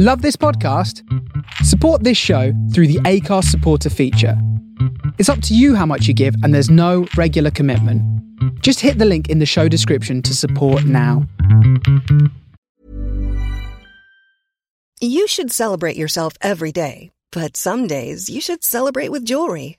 Love this podcast? Support this show through the Acast supporter feature. It's up to you how much you give, and there's no regular commitment. Just hit the link in the show description to support now. You should celebrate yourself every day, but some days you should celebrate with jewelry.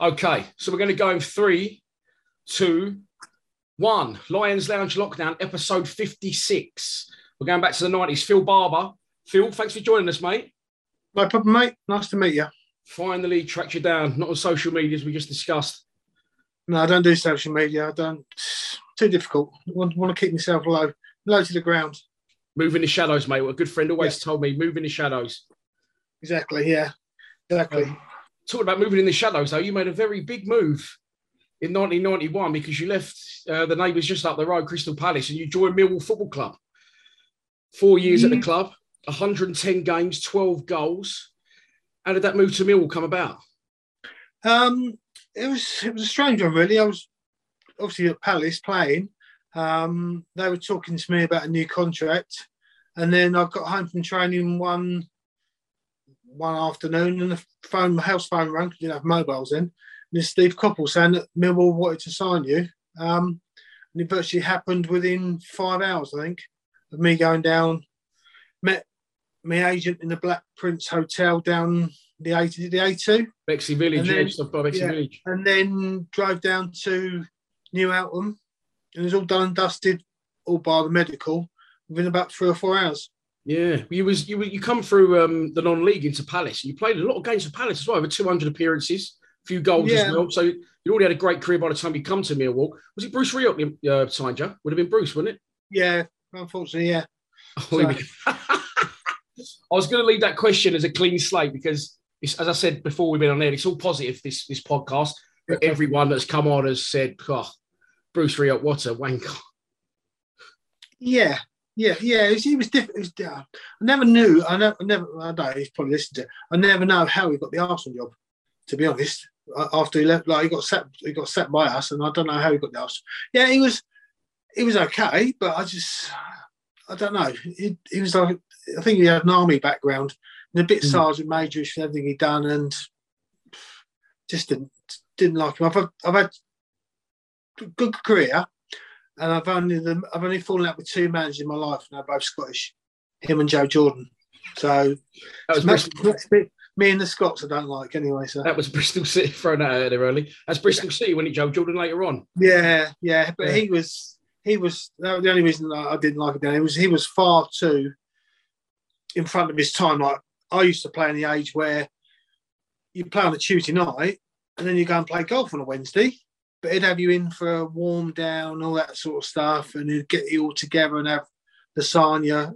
Okay, so we're going to go in three, two, one. Lions Lounge Lockdown, episode 56. We're going back to the 90s. Phil Barber. Phil, thanks for joining us, mate. No problem, mate. Nice to meet you. Finally tracked you down, not on social media as we just discussed. No, I don't do social media. I don't. It's Too difficult. I want, want to keep myself low, low to the ground. Move in the shadows, mate. What a good friend always told me, move in the shadows. Exactly. Yeah. Exactly. Um, Talking about moving in the shadows, though, you made a very big move in 1991 because you left uh, the neighbours just up the road, Crystal Palace, and you joined Millwall Football Club. Four years at the club, 110 games, 12 goals. How did that move to Millwall come about? Um, it was it was a strange one, really. I was obviously at Palace playing. Um, they were talking to me about a new contract, and then I got home from training one one afternoon, and the phone, my house phone rang. 'cause we didn't have mobiles then. And it's Steve Coppell saying that Millwall wanted to sign you, um, and it virtually happened within five hours, I think, of me going down. Met my agent in the Black Prince Hotel down the A the A2 Bexley Village, yeah, then- just by Bexley yeah. Village. and then drove down to New Alton, and it was all done and dusted, all by the medical, within about three or four hours. Yeah, you was you you come through um, the non-league into Palace. and You played a lot of games for Palace as well, over 200 appearances, a few goals Yeah. as well. So you already had a great career by the time you come to Millwall. Was it Bruce Rioch uh, signed you? Would have been Bruce, wouldn't it? Yeah, unfortunately, yeah. Oh, I was going to leave that question as a clean slate because, it's, as I said before, we've been on there. It's all positive. This this podcast. But everyone that's come on has said, "Oh, Bruce Rioch, what a wanker." Yeah, yeah, yeah. It was, it was different. It was, uh, I never knew. I never, I never. I don't know. He's probably listened to. It. I never know how he got the Arsenal job. To be honest, after he left, like he got set, he got set by us, and I don't know how he got the Arsenal. Yeah, he was, he was okay, but I just, I don't know. He, he was like, I think he had an army background, and a bit Mm. sergeant majorish and everything he'd done, and just didn't didn't like him. I've had, I've had good career, and I've only the, I've only fallen out with two managers in my life, and they're both Scottish, him and Joe Jordan. So That was Bristol, me, and the Scots I don't like anyway. So that was Bristol City thrown out there early. That's Bristol City when it Joe Jordan later on. yeah, yeah, but Yeah. he was he was that was the only reason I didn't like him. Then it was he was far too in front of his time. Like I used to play in the age where you play on a Tuesday night and then you go and play golf on a Wednesday. But he'd have you in for a warm down, all that sort of stuff, and he'd get you all together and have lasagna,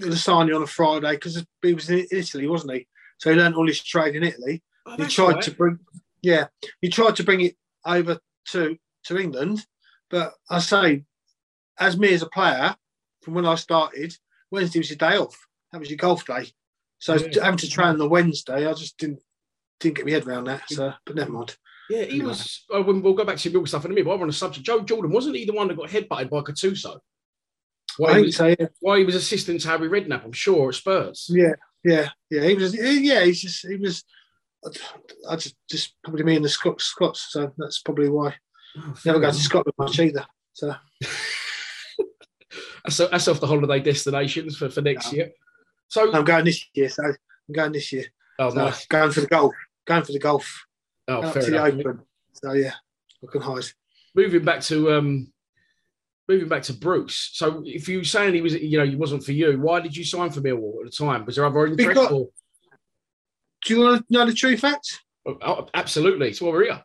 lasagna on a Friday because he was in Italy, wasn't he? So he learned all his trade in Italy. Oh, he tried right. to bring, yeah, he tried to bring it over to to England, but I say, as me as a player, from when I started, Wednesday was your day off. That was your golf day. So Yeah. having to train on the Wednesday, I just didn't didn't get my head around that. So, but never mind. Yeah, he was. Uh, oh, we'll we'll go back to Bill stuff in a minute. But I'm on a subject. Joe Jordan wasn't he the one that got headbutted by Gattuso? Why he was, so. Yeah, why he was assistant to Harry Redknapp, I'm sure, at Spurs. yeah, yeah. yeah. He was. Yeah, he's just. He was. I just, just probably me and the Scots. Scots. So that's probably why. Oh, Never go to Scotland much either. So That's, that's off the holiday destinations for, for next No. year. So I'm going this year, so I'm going this year. oh, So nice. going for the golf, going for the golf, Oh, fair to the enough. Open. So yeah, looking high. moving back to um moving back to Bruce. So if you were saying he was you know he wasn't for you, why did you sign for Millwall at the time? Was there other interest Because- or Do you want to know the true facts? oh, absolutely. So we're here.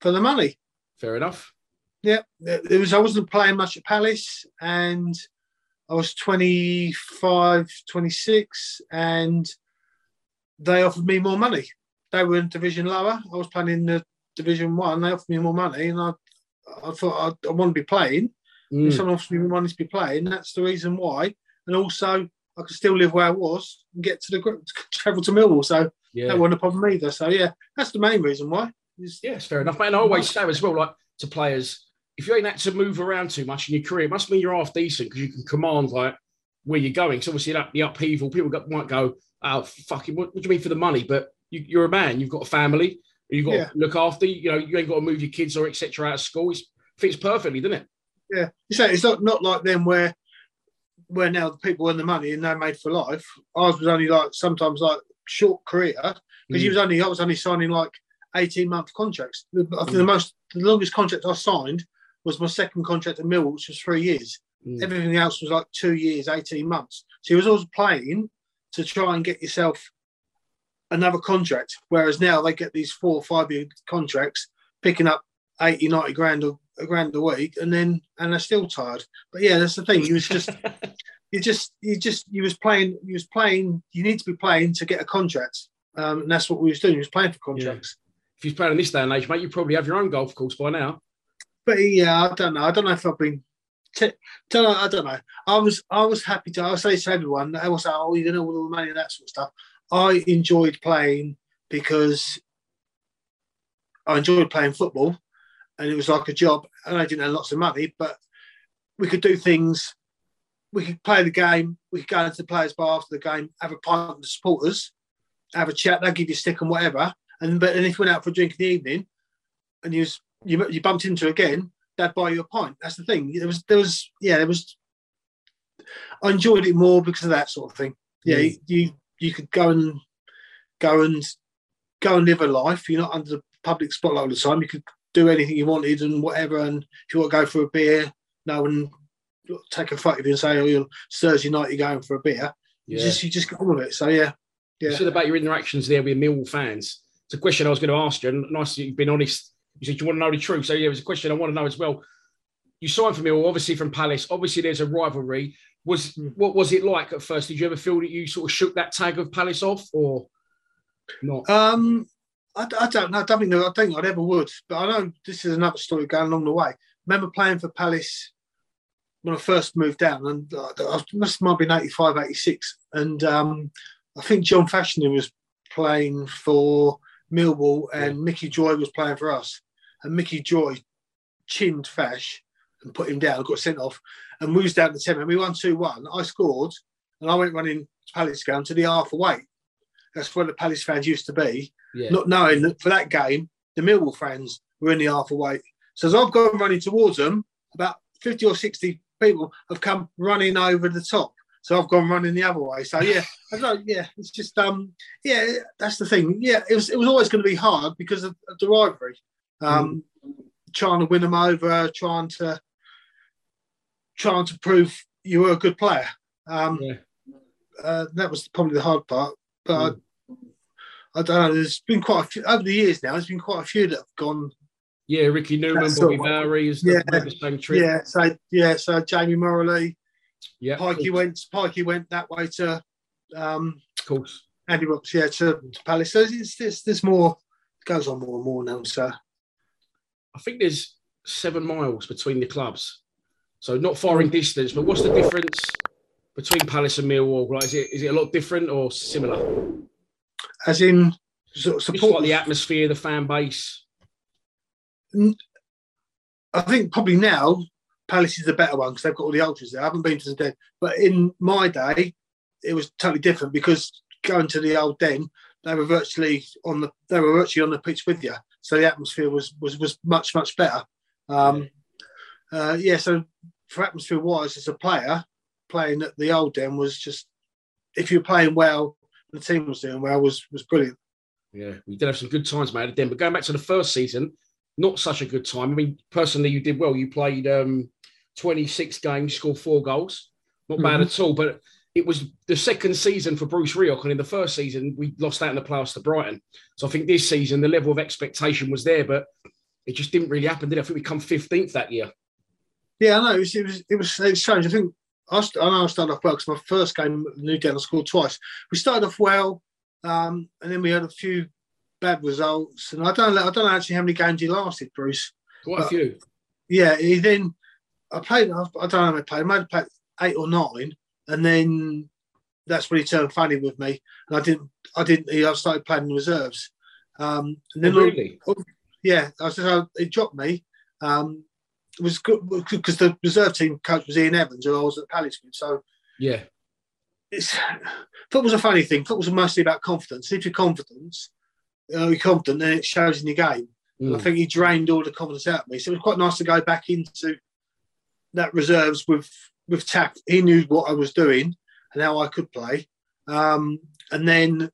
For the money. Fair enough. Yeah, it was. I wasn't playing much at Palace, and I was 25, 26, and they offered me more money. They were in division lower. I was playing in the division one. They offered me more money, and I, I thought I, I want to be playing. Mm. If someone offers me money to be playing, that's the reason why. And also, I could still live where I was and get to the gr- travel to Millwall. So Yeah. that wasn't a problem either. So yeah, that's the main reason why. Is- Yeah, it's fair enough, man. I always say as well, like to players, if you ain't had to move around too much in your career, it must mean you're half decent because you can command like where you're going. So obviously that the upheaval, people got, might go, "Oh, fucking, what, what do you mean for the money?" But you, you're a man. You've got a family. You've got Yeah. to look after. You know, you ain't got to move your kids or etc. out of school. It fits perfectly, doesn't it? Yeah, you say it's not not like them where where now the people earn the money and they're made for life. Ours was only like sometimes like short career because he was only I was only signing like eighteen month contracts. The, I think the most the longest contract I signed was my second contract at Mill, which was three years. Mm. Everything else was like two years, eighteen months. So he was always playing to try and get yourself another contract. Whereas now they get these four or five year contracts, picking up 80, 90 grand a, a grand a week, and then and they're still tired. But yeah, that's the thing. He was just you just you just you was playing you was playing you need to be playing to get a contract. Um, and that's what we was doing. He was playing for contracts. if you're playing in this day and age, mate, you probably have your own golf course by now. But yeah, I don't know. I don't know if I've been. T- don't know, I don't know. I was I was happy to. I say to everyone, I was like, oh, you're gonna all the money and that sort of stuff. I enjoyed playing because I enjoyed playing football, and it was like a job. And I didn't have lots of money, but we could do things. We could play the game. We could go into the players' bar after the game, have a pint with the supporters, have a chat. They'll give you a stick and whatever. And but and if you went out for a drink in the evening, and you was you, you bumped into again, they'd buy you a pint. That's the thing. There was there was yeah there was. I enjoyed it more because of that sort of thing. Yeah, Mm. you you could go and go and go and live a life. You're not under the public spotlight all the time. You could do anything you wanted and whatever. And if you want to go for a beer, no one take a photo of you and say, "Oh, you're Thursday night, you're going for a beer." You Yeah. just you just get on with it. So yeah, You yeah. said about your interactions there with Millwall fans. It's a question I was going to ask you. And nice that you've been honest. You said you want to know the truth. So yeah, it was a question I want to know as well. You signed for Millwall, obviously from Palace. Obviously, there's a rivalry. Was Mm. what was it like at first? Did you ever feel that you sort of shook that tag of Palace off, or not? Um, I, I don't know. I don't think I think I'd ever would. But I know this is another story going along the way. remember playing for Palace when I first moved down, and uh, I must might have been 85, 86. and um, I think John Fashanu was playing for Millwall, and Mickey Droy was playing for us, and Mickey Droy chinned Fash and put him down, got sent off, and we was down to ten, and we won two one. I scored, and I went running to Palace game to the half away. That's where the Palace fans used to be Yeah, not knowing that for that game, the Millwall fans were in the half away. So as I've gone running towards them, about 50 or 60 people have come running over the top. So I've gone running the other way. So yeah, I don't know, yeah, it's just um yeah, that's the thing. Yeah, it was it was always going to be hard because of, of the rivalry. Um trying to win them over, trying to trying to prove you were a good player. Um yeah. uh, that was probably the hard part. But I, I don't know. There's been quite a few over the years now. There's been quite a few that have gone. yeah. Ricky Newman, Bobby Bowry is Yeah. the, same trip. Yeah. So yeah. So Jamie Moralee, yeah. Pikey went. Pikey went that way to um, Of course. Andy Rops. Yeah, to, to Palace. So it's, it's, there's more. It goes on more and more now. So I think there's seven miles between the clubs, so not far in distance. But what's the difference between Palace and Millwall? Like, is it is it a lot different or similar? as in sort of like support. the atmosphere, the fan base. I think probably now Palace is the better one because they've got all the ultras there. I haven't been to the den, but in my day, it was totally different because going to the old den, they were virtually on the they were virtually on the pitch with you, so the atmosphere was was was much much better. Um, uh, yeah, so for atmosphere wise, as a player, playing at the old den was just if you're playing well, the team was doing well was was brilliant. Yeah, we did have some good times, mate, at Den. But going back to the first season, not such a good time. I mean, personally, you did well. You played um, 26 games, scored four goals. Not mm-hmm. bad at all. But it was the second season for Bruce Rioch, and in the first season, we lost out in the playoffs to Brighton. So I think this season, the level of expectation was there, but it just didn't really happen, did it? I think we come 15th that year. Yeah, I know. It was, it was, it was, it was strange. I think I, I know I started off well because my first game at New Den, I scored twice. We started off well, um, and then we had a few bad results. And I don't I don't know actually how many games he lasted, Bruce. Quite a few. Yeah, he then I played. I don't know how many played. I might have played eight or nine, and then that's when he turned funny with me, and I didn't. I didn't. I started playing in reserves. Um, and then oh, really, I, yeah, I said it dropped me. Um, was good because the reserve team coach was Ian Evans, who I was at Palace with. So yeah, it's football's a funny thing. Football's mostly about confidence. If you're confident, uh, you're confident, then it shows in your game. Mm. I think he drained all the confidence out of me. So it was quite nice to go back into that reserves with with Taff. He knew what I was doing and how I could play. Um, and then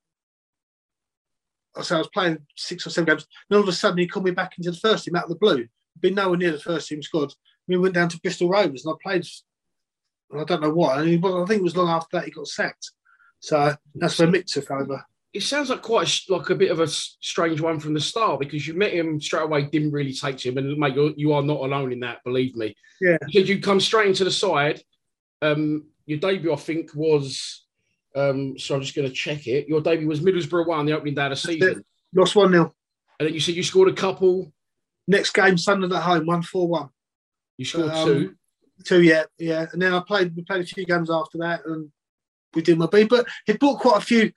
so I was playing six or seven games. And all of a sudden, he called me back into the first team out of the blue. Been nowhere near the first team squad. We went down to Bristol Rovers and I played. and I don't know why. I think it was long after that he got sacked. So that's where Mick took over. It sounds like quite a, like a bit of a strange one from the start because you met him straight away, didn't really take to him, and mate, you're, you are not alone in that. Believe me. Yeah. Because you come straight into the side. Um, your debut, I think, was um, so I'm just going to check it. Your debut was Middlesbrough one, the opening day of the season. Lost one 0 And then you said you scored a couple. Next game, Sunderland at home, one four one. You scored um, two. Two, yeah, yeah. And then I played. We played a few games after that, and we did my beat. But he bought quite a few.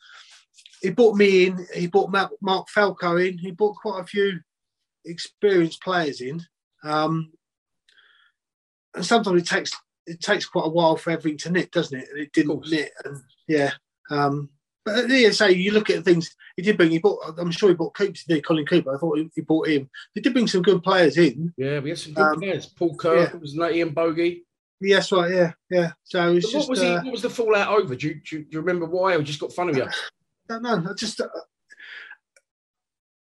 He bought me in. He bought Mark Falco in. He bought quite a few experienced players in. Um, and sometimes it takes it takes quite a while for everything to knit, doesn't it? And it didn't knit, and yeah. Um, but yeah, say you look at things. He did bring. He bought. I'm sure he bought Coops. Did Colin Cooper. I thought he, he, bought him. He did bring some good players in. Yeah, we had some good um, players. Paul Kerr yeah. was not Ian Bogie. Yes, right. Yeah, yeah. So what just, was uh, he, What was the fallout over? Do you, do you, do you remember why, or just got fun of you? I don't know. I just. Uh,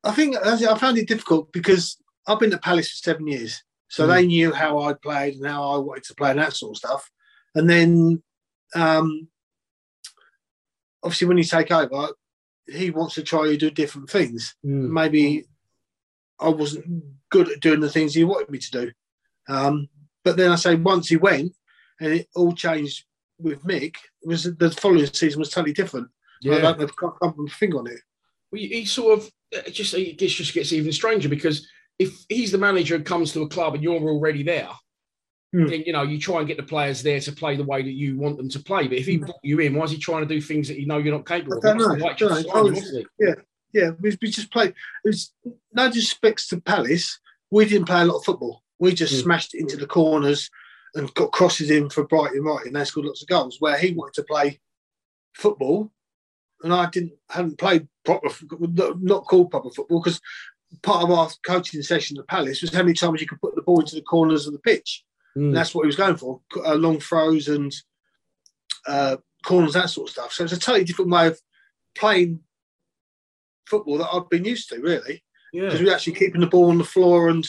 I think I found it difficult because I've been at Palace for seven years, so mm. they knew how I played and how I wanted to play and that sort of stuff. And then, um, obviously, when you take over, he wants to try to do different things. Mm. Maybe I wasn't good at doing the things he wanted me to do. Um, but then I say once he went and it all changed with Mick, it was the following season was totally different. Yeah. I don't know, can't put my finger on it. Well, he sort of it just it just gets even stranger because if he's the manager and comes to a club and you're already there, mm. then you know you try and get the players there to play the way that you want them to play. But if he mm. brought you in, why is he trying to do things that you know you're not capable of? I know. Was, yeah, yeah. We, we just played. It was no disrespect to Palace. We didn't play a lot of football. We just mm. smashed it into the corners and got crosses in for Brighton, right, and they scored lots of goals. Where he wanted to play football, and I didn't hadn't played proper, not called proper football because part of our coaching session at Palace was how many times you could put the ball into the corners of the pitch. Mm. that's what he was going for uh, long throws and uh, corners, that sort of stuff. So it's a totally different way of playing football that I've been used to, really. Because we're actually keeping the ball on the floor and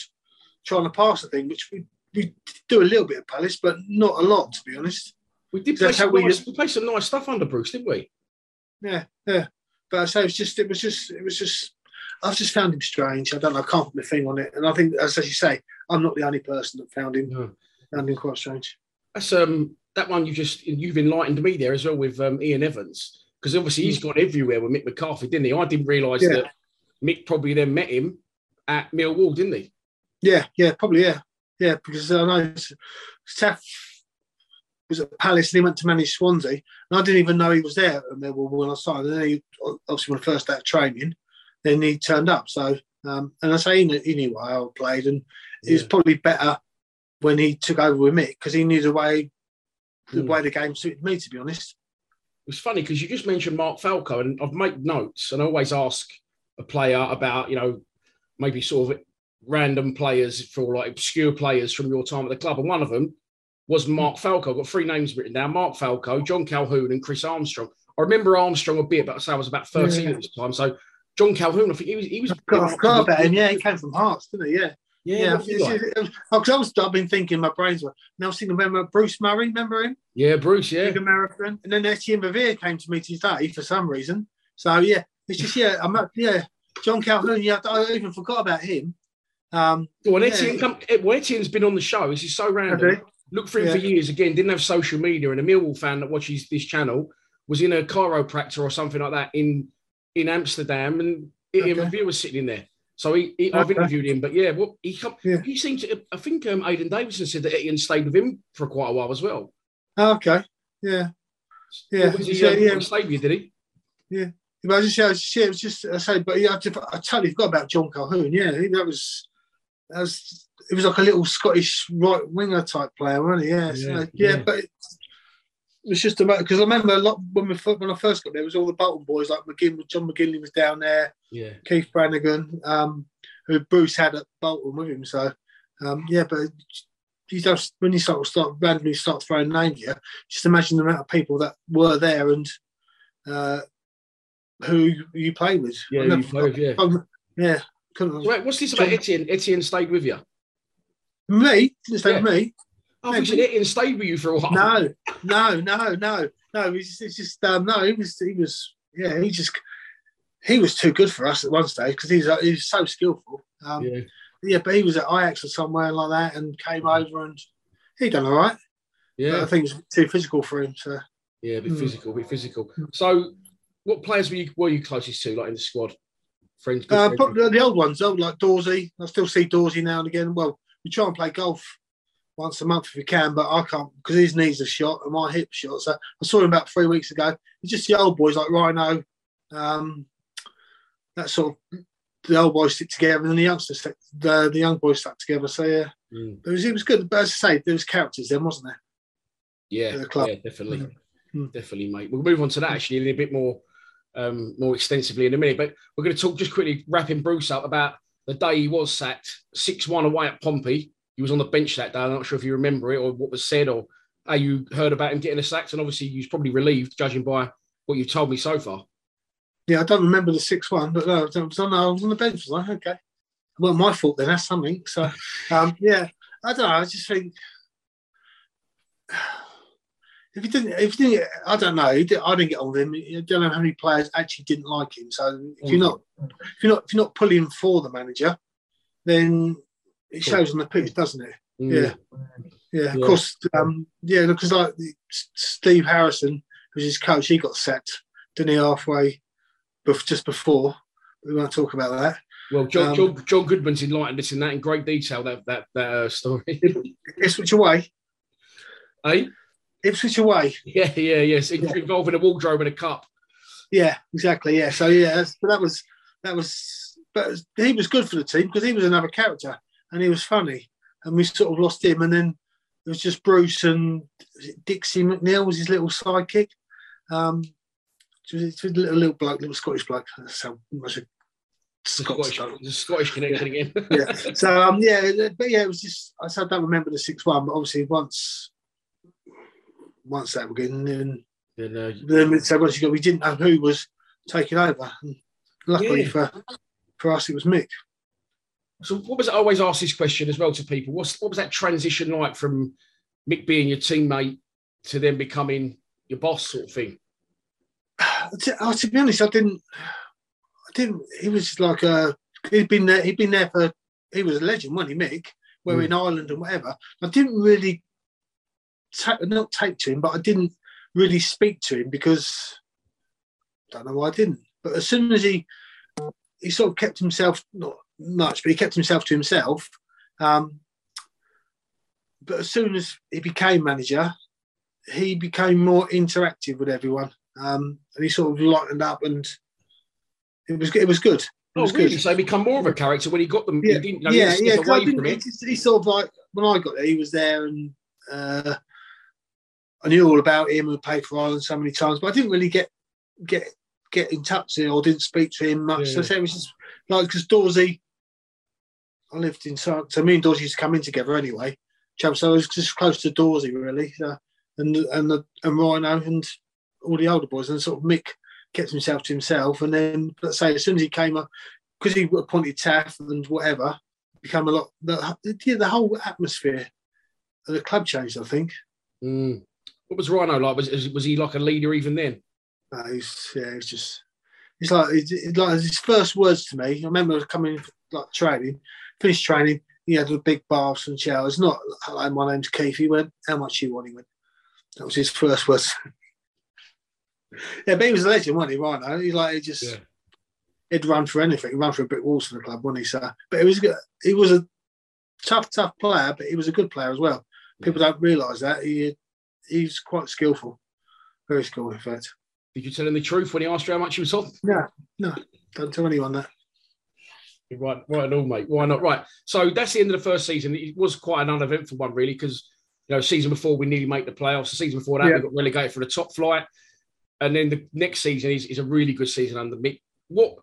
trying to pass the thing, which we, we do a little bit of Palace, but not a lot, to be honest. We did play some, nice, we, we some nice stuff under Bruce, didn't we? Yeah, yeah. But I say it was just, it was just, it was just I've just found him strange. I don't know. I can't put my thing on it. And I think, as you say, I'm not the only person that found him. No. Quite strange. That's um that one you just you've enlightened me there as well with um, Ian Evans because obviously he's gone everywhere with Mick McCarthy, didn't he? I didn't realise yeah. that Mick probably then met him at Millwall, didn't he? Yeah, yeah, probably, yeah, yeah. Because I know Seth was at Palace and he went to manage Swansea, and I didn't even know he was there at Millwall when I started. And then he, obviously, when I first started training, then he turned up. So, um, and I say he knew, he knew why I played, and yeah. it was probably better when he took over with me because he knew the way the mm. way the game suited me. To be honest, it was funny because you just mentioned Mark Falco, and I've made notes, and I always ask a player about you know maybe sort of random players for like obscure players from your time at the club, and one of them was Mark Falco. I've got three names written down: Mark Falco, John Colquhoun, and Chris Armstrong. I remember Armstrong a bit, but I say I was about thirteen Yeah. at this time. So John Colquhoun, I think he was he was. I forgot, I forgot about him. Yeah, he came from Hearts, didn't he? Yeah. Yeah, Yeah, because I was, I've been thinking, my brains were. Now I was thinking, remember Bruce Murray? Remember him? yeah, Bruce. Yeah, Big American. And then Etienne Verveer came to me today for some reason. So yeah, it's just yeah, I'm not, yeah. John Colquhoun, yeah, I even forgot about him. Um, Well, Yeah. Etienne, come, eh, well, Etienne's been on the show. This is so random. Okay. Looked for him Yeah. for years. Again, didn't have social media, and a Millwall fan that watches this channel was in a chiropractor or something like that in in Amsterdam, and Etienne Okay. Was sitting in there. So he, he I've interviewed him, but yeah, well, he come, Yeah. he seemed to. I think um, Aidan Davison said that Etienne stayed with him for quite a while as well. oh, okay, yeah, yeah, he, so, um, yeah. stayed with you, did he? Yeah. But I just, yeah, it was just, yeah, it was just I say, but yeah, I, just- I totally forgot about John Colquhoun. Yeah, he- that was that was it was like a little Scottish right winger type player, wasn't he? Yeah, so, Yeah, yeah, yeah. but was just about because I remember a lot when we when I first got there, it was all the Bolton boys like McGinn, John McGinley was down there, Yeah. Keith Branagan, um, who Bruce had at Bolton with him. So um, yeah, but you just when you start start randomly start throwing names here, just imagine the amount of people that were there and uh, who you play with. Yeah, you play with, yeah. forgot- yeah. Wait, what's this about John- Etienne? Etienne stayed with you. me didn't stay Yeah. with me. I think you said stayed with you for a while. No, no, no, no, no. It's just, it's just um, no. He was, he was, yeah. He just, he was too good for us at one stage because he's, he was so skillful. Um, yeah. Yeah. but he was at Ajax or somewhere like that and came over and he done all right. But Yeah. I think it's was too physical for him. So Yeah, a bit Mm. physical, a bit physical. So, what players were you were you closest to, like in the squad? Friends, uh, friends? the old ones, though, like Dorsey. I still see Dorsey now and again. Well, we try and play golf once a month if we can, but I can't because his knees are shot and my hip's shot. So I saw him about three weeks ago. It's just the old boys like Rhino, um, that sort of the old boys stick together, and then the youngsters, stick, the the young boys stuck together. So yeah, Mm. it was it was good. But as I say, there was characters then, wasn't there? yeah, the yeah, definitely, Mm. definitely, mate. We'll move on to that actually a bit more, um, more extensively in a minute. But we're going to talk just quickly, wrapping Bruce up about the day he was sacked, six-one away at Pompey. He was on the bench that day. I'm not sure if you remember it or what was said or how you heard about him getting a sacked. And obviously, you was probably relieved, judging by what you've told me so far. Yeah, I don't remember the six one, but no, I was on, I was on the bench. I was like, okay, well, my fault then. That's something. So, um, yeah, I don't know. I just think if you didn't, if you didn't, I don't know. He I didn't get on with him. I don't know how many players actually didn't like him. So, if you're not, if you're not, if you're not pulling for the manager, then it shows on the pitch, doesn't it? Mm. Yeah. Yeah, of Yeah. course. Um, yeah, because like Steve Harrison, who's his coach, he got sacked, didn't he, halfway, bef- just before. We won't talk about that. Well, John, Um, John, John Goodman's enlightened us in that in great detail. That that that uh, story. Ipswich away. eh? Ipswich away. Yeah, yeah, yes. Yeah. Involving a wardrobe and a cup. Yeah, exactly. Yeah. So yeah, that was that was. But he was good for the team because he was another character and he was funny, and we sort of lost him. And then it was just Bruce and Dixie McNeil was his little sidekick. Um, it was, a little, little bloke, little Scottish bloke. That's how much a Scottish, the Scottish connection again. yeah. So um, yeah, but yeah, it was just I said I don't remember the six one, but obviously once once that began, then And, uh, then so once you got we didn't know who was taking over. And luckily Yeah. for for us, it was Mick. So, what was I always ask this question as well to people? What's what was that transition like from Mick being your teammate to then becoming your boss, sort of thing? To, oh, to be honest, I didn't. I didn't. He was like a. He'd been there. He'd been there for. He was a legend, wasn't he, Mick? We're Mm. in Ireland and whatever. I didn't really. Ta- not take to him, but I didn't really speak to him because. I don't know why I didn't. But as soon as he, he sort of kept himself not much, but he kept himself to himself. Um, but as soon as he became manager, he became more interactive with everyone, um, and he sort of lightened up, and it was it was good. It Oh, was really? good. So he become more of a character when he got them. Yeah, he didn't, no, yeah, he yeah. didn't 'cause I step away from he, it. just, he sort of like when I got there, he was there, and uh, I knew all about him. We played for Ireland so many times, but I didn't really get get get in touch with him or didn't speak to him much. Yeah. So it was just like because Dorsey, I lived in so, so me and Dorsey used to come in together anyway. So I was just close to Dawsey really, uh, and and the, and Rhino and all the older boys, and sort of Mick kept himself to himself. And then let's say as soon as he came up, because he appointed Taff and whatever, become a lot. The, yeah, the whole atmosphere of the club changed. I think. Mm. What was Rhino like? Was was he like a leader even then? Uh, he's yeah, he's just. It's like it's like his first words to me. I remember coming like training, finished training. He had the big baths and showers. Not hello, my name's Keith. He went, how much you want? He went. That was his first words. yeah, but he was a legend, wasn't he? Rhino. He like he just. Yeah he'd run for anything. He'd run for a brick walls for the club, wasn't he? So, but it was good. he was a tough, tough player, but he was a good player as well. People don't realise that he he's quite skillful, very skillful, in fact. Did you tell him the truth when he asked you how much he was on? No, no, don't tell anyone that. Right, right, and all, mate. Why not? Right. So that's the end of the first season. It was quite an uneventful one, really, because you know, season before we nearly make the playoffs. The season before that, yeah. we got relegated for the top flight, and then the next season is, is a really good season under Mick. What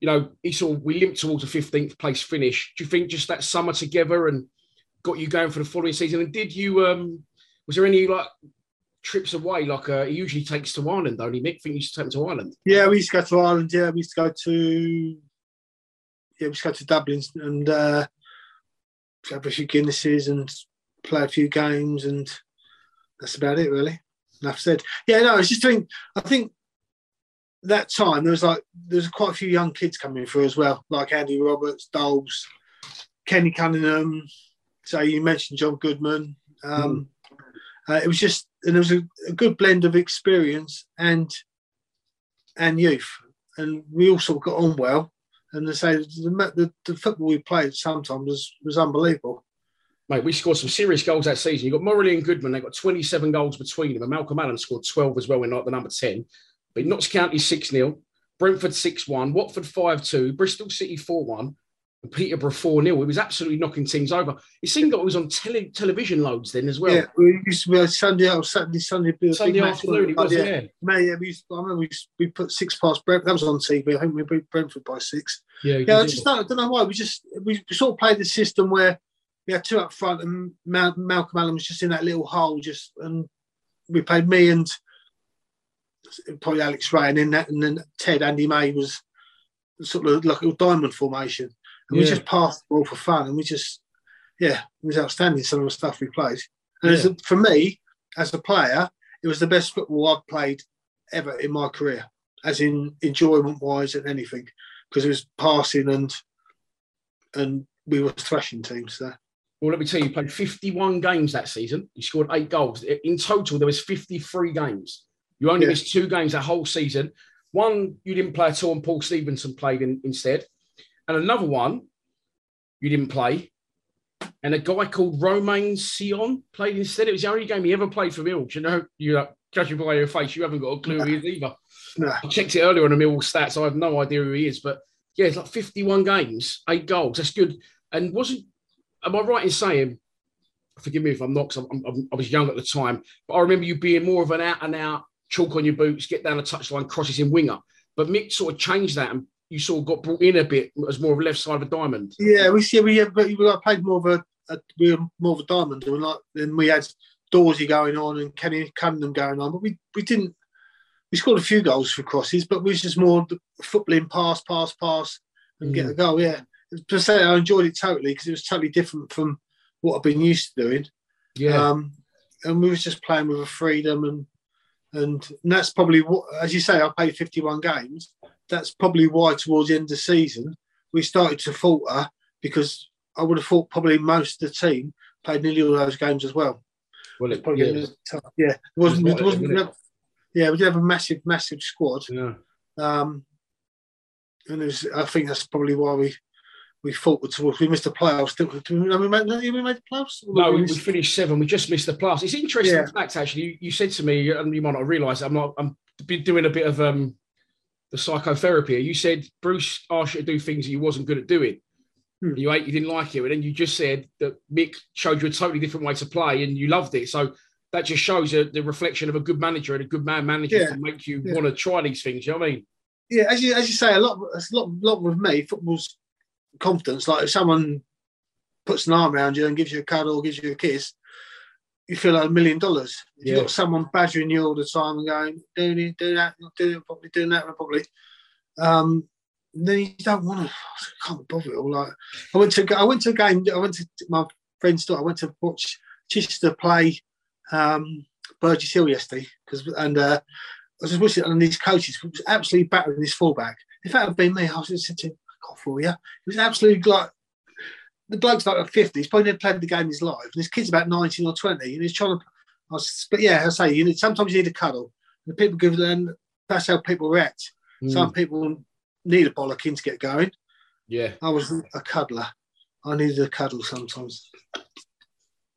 you know, he saw we limped towards a 15th place finish. Do you think just that summer together and got you going for the following season? And did you, um, was there any like trips away? Like uh, he usually takes to Ireland, don't he? Mick, think you used to take him to Ireland? Yeah, we used to go to Ireland. Yeah, we used to go to, yeah, we to go to Dublin and uh, have a few Guinnesses and play a few games. And that's about it, really. Enough said. Yeah, no, I was just doing. I think that time there was like there's quite a few young kids coming through as well, like Andy Roberts, Doles, Kenny Cunningham. So you mentioned John Goodman. Um, mm. uh, it was just and there was a, a, good blend of experience and and youth, and we all sort of got on well. And they say the, the, the football we played sometimes was was unbelievable. Mate, we scored some serious goals that season. You got Morley and Goodman; they got 27 goals between them, and Malcolm Allen scored 12 as well in like the number 10. But Notts County 6 0, Brentford 6 1, Watford 5 2, Bristol City 4 1, and Peterborough 4 0. It was absolutely knocking teams over. It seemed like it was on tele- television loads then as well. Yeah, we used to be on Sunday or Saturday, Sunday. Sunday afternoon, it was, yeah. yeah. Yeah, we, used, I remember we, we put six past Brentford. That was on TV. I think we beat Brentford by six. Yeah, yeah. I just don't, I don't know why. We just we sort of played the system where we had two up front and Mal- Malcolm Allen was just in that little hole, just and we played me and probably Alex Rae, and then that, and then Ted Andy May was sort of like a diamond formation, and yeah. we just passed the ball for fun, and we just yeah, it was outstanding some of the stuff we played. And yeah. for me, as a player, it was the best football I've played ever in my career, as in enjoyment wise and anything, because it was passing and and we were thrashing teams there. Well, let me tell you, you played 51 games that season. You scored eight goals. In total, there was 53 games. You only yeah. missed two games that whole season. One you didn't play at all, and Paul Stephenson played in, instead. And another one you didn't play, and a guy called Romain Sion played instead. It was the only game he ever played for Millwall. You know, you uh, judging by your face, you haven't got a clue who he is either. No. I checked it earlier on the Mill stats. I have no idea who he is, but yeah, it's like 51 games, eight goals. That's good. And wasn't am I right in saying? Forgive me if I'm not, because i was young at the time, but I remember you being more of an out and out chalk on your boots, get down the touchline, crosses in winger. But Mick sort of changed that, and you sort of got brought in a bit as more of a left side of a diamond. Yeah, we see. We, but we played more of a, a we were more of a diamond, and like then we had Dawsey going on and Kenny Cunningham going on, but we we didn't. We scored a few goals for crosses, but we was just more footballing, pass, pass, pass, and mm. get a goal. Yeah, to say I enjoyed it totally because it was totally different from what I've been used to doing. Yeah, um, and we was just playing with a freedom and and, and that's probably what, as you say, I played 51 games. That's probably why towards the end of the season we started to falter because I would have thought probably most of the team played nearly all those games as well. Well, it, probably yeah. tough. Yeah, it wasn't. It wasn't. It, yeah, we did have a massive, massive squad. Yeah. Um, and it was, I think that's probably why we we fought towards. We missed the playoffs. Did we, we, make, did we make the playoffs? No, we, we, finished seven. We just missed the playoffs. It's interesting yeah. fact actually. You, you, said to me, and you might not realise, I'm not. I'm doing a bit of um the psychotherapy. You said Bruce asked you to do things that you wasn't good at doing. Hmm. You ate, you didn't like it, and then you just said that Mick showed you a totally different way to play, and you loved it. So that just shows a, the reflection of a good manager and a good man manager yeah. to make you yeah. want to try these things. You know what I mean? Yeah, as you as you say, a lot, a lot, lot with me, football's confidence. Like if someone puts an arm around you and gives you a cuddle or gives you a kiss, you feel like a million dollars. If Yeah. you've got someone badgering you all the time and going, doing it, do that, not doing it properly, doing that properly, um, then you don't want to. I can't bother it all. Like I went to, I went to a game. I went to my friend's store. I went to watch Chichester play um, Burgess Hill yesterday because, and uh, I was just watching it and these coaches was absolutely battering this fullback. If that had been me, I was just sitting, I got for you. It was absolutely like the bloke's like a 50. He's probably never played the game in his life. And his kid's about 19 or 20. And he's trying to, I was, but yeah, I say, you need, sometimes you need a cuddle. And people give them, that's how people react. Mm. Some people need a bollocking to get going. Yeah. I was a cuddler. I needed a cuddle sometimes.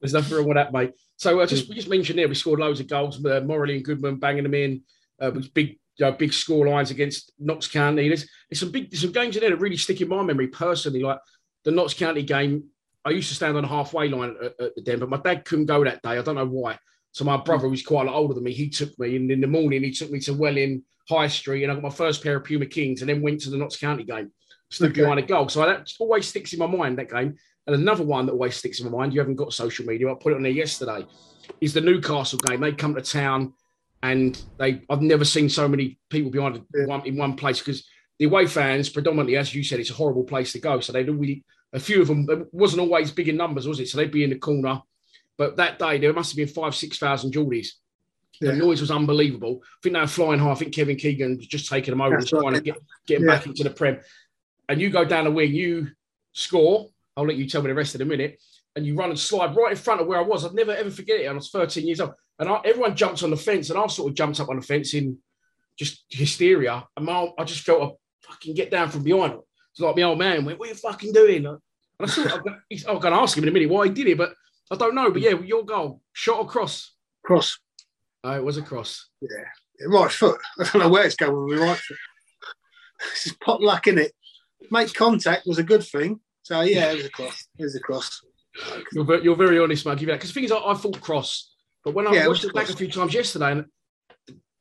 There's nothing wrong with that, mate. So uh, just we just mentioned there, we scored loads of goals. Uh, Morley and Goodman banging them in. Uh, with big, uh, big score lines against Notts County. There's, there's some big, there's some games in there that really stick in my memory personally. Like the Notts County game, I used to stand on the halfway line at, at the den, but my dad couldn't go that day. I don't know why. So my brother, who's quite a lot older than me, he took me, and in the morning he took me to Welling High Street, and I got my first pair of Puma Kings, and then went to the Notts County game. Stood Okay. behind a goal, so that always sticks in my mind. That game, and another one that always sticks in my mind. You haven't got social media. I put it on there yesterday. Is the Newcastle game? They come to town, and they I've never seen so many people behind Yeah. one in one place because the away fans predominantly, as you said, it's a horrible place to go. So they don't really a few of them it wasn't always big in numbers, was it? So they'd be in the corner. But that day there must have been five, six thousand Geordies. The Yeah. noise was unbelievable. I think they were flying high. I think Kevin Keegan was just taking them over That's and trying to get, get Yeah. back into the Prem. And you go down the wing, you score. I'll let you tell me the rest in a minute. And you run and slide right in front of where I was. I'd never ever forget it. And I was 13 years old. And I, everyone jumps on the fence. And I sort of jumped up on the fence in just hysteria. And my, I just felt a fucking get down from behind. It's like my old man went, What are you fucking doing? And I thought, I'm gonna- he's- I'm going to ask him in a minute why he did it, but I don't know. But yeah, your goal, shot across. Cross. Oh, it was a cross. Yeah. Right foot. I don't know where it's going with my right foot. It's just pot luck in it. Make contact was a good thing. So yeah, it was a cross. It was a cross. You're, ve- you're very honest, man. I'll give you that. Because the thing is, I, I thought cross, but when I Yeah, watched it back a few times yesterday, and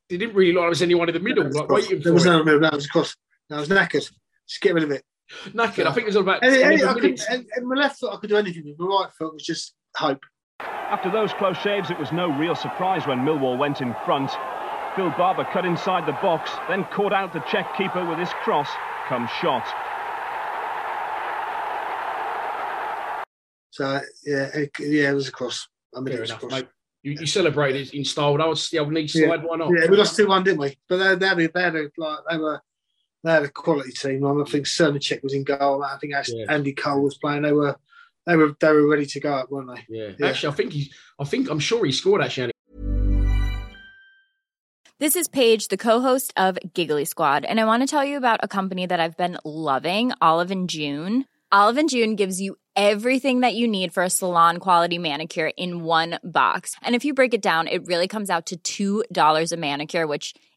they didn't really like there was anyone in the middle, like waiting there was it. no move. That was a cross. No, I was knackered. Just get rid of it. Knackered. I think it was all about And, and I could, and, and my left foot, I could do anything. with. My right foot was just hope. After those close shaves, it was no real surprise when Millwall went in front. Phil Barber cut inside the box, then caught out the Czech keeper with his cross. Come shot. So yeah, it, yeah, it was a cross. I mean, it Fair was a enough, cross. mate. You, you celebrated in style. That was the old knee Yeah. slide. Why not? Yeah, we lost two one, didn't we? But they, they, had, they had a, like they were they had a quality team. I think Srnicek was in goal. I think actually Yeah. Andy Cole was playing. They were they were they were ready to go up, weren't they? Yeah. Yeah. Actually, I think he's. I think I'm sure he scored. Actually, This is Paige, the co-host of Giggly Squad, and I want to tell you about a company that I've been loving, Olive and June. Olive and June gives you everything that you need for a salon quality manicure in one box. And if you break it down, it really comes out to $2 a manicure, which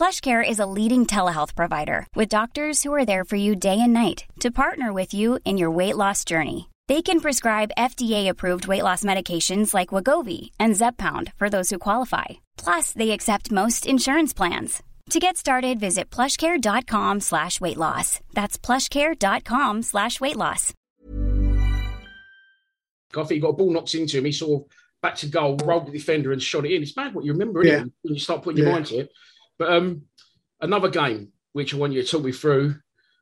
PlushCare is a leading telehealth provider with doctors who are there for you day and night to partner with you in your weight loss journey. They can prescribe FDA-approved weight loss medications like Wegovy and Zepbound for those who qualify. Plus, they accept most insurance plans. To get started, visit plushcare.com slash weight loss. That's plushcare.com slash weight loss. I think he got a ball knocked into him. He sort of back to goal, rolled the defender and shot it in. It's bad what you remember, yeah. When you start putting your mind to it. But um, another game which I want you to talk me through,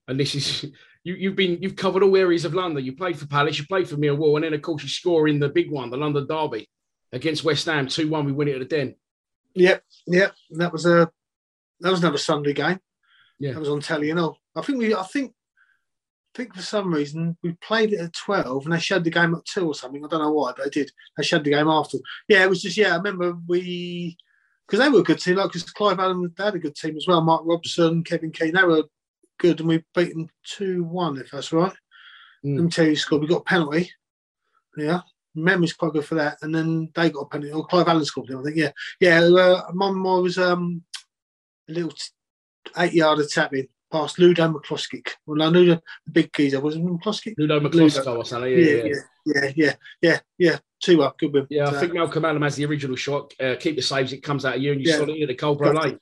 and this is you, you've been you've covered all areas of London. You played for Palace, you played for Millwall, and then of course you score in the big one, the London Derby against West Ham, two one. We win it at the Den. Yep, yep. That was a that was another Sunday game. Yeah, that was on telly and all. I think we, I think, I think for some reason we played it at twelve and they showed the game at two or something. I don't know why, but they did. They showed the game after. Yeah, it was just yeah. I remember we because they were a good team. Like because Clive Allen they had a good team as well. Mark Robson, Kevin Keen, they were good, and we beat them two one if that's right. Mm. Let me tell you, scored. We got a penalty. Yeah, memory's quite good for that. And then they got a penalty. Or Clive Allen scored. I think. Yeah, yeah. Uh, mum was um a little eight yard tap in past Ludo Miklosko. Well, I knew the big geezer wasn't Miklosko. Ludo Miklosko or something. Yeah, yeah, yeah, yeah, yeah, yeah. Two up, good win. Yeah, I think Malcolm Allen has the original shot. Uh, keep the saves, it comes out of you, and you yeah. saw it in the Coldblow Lane.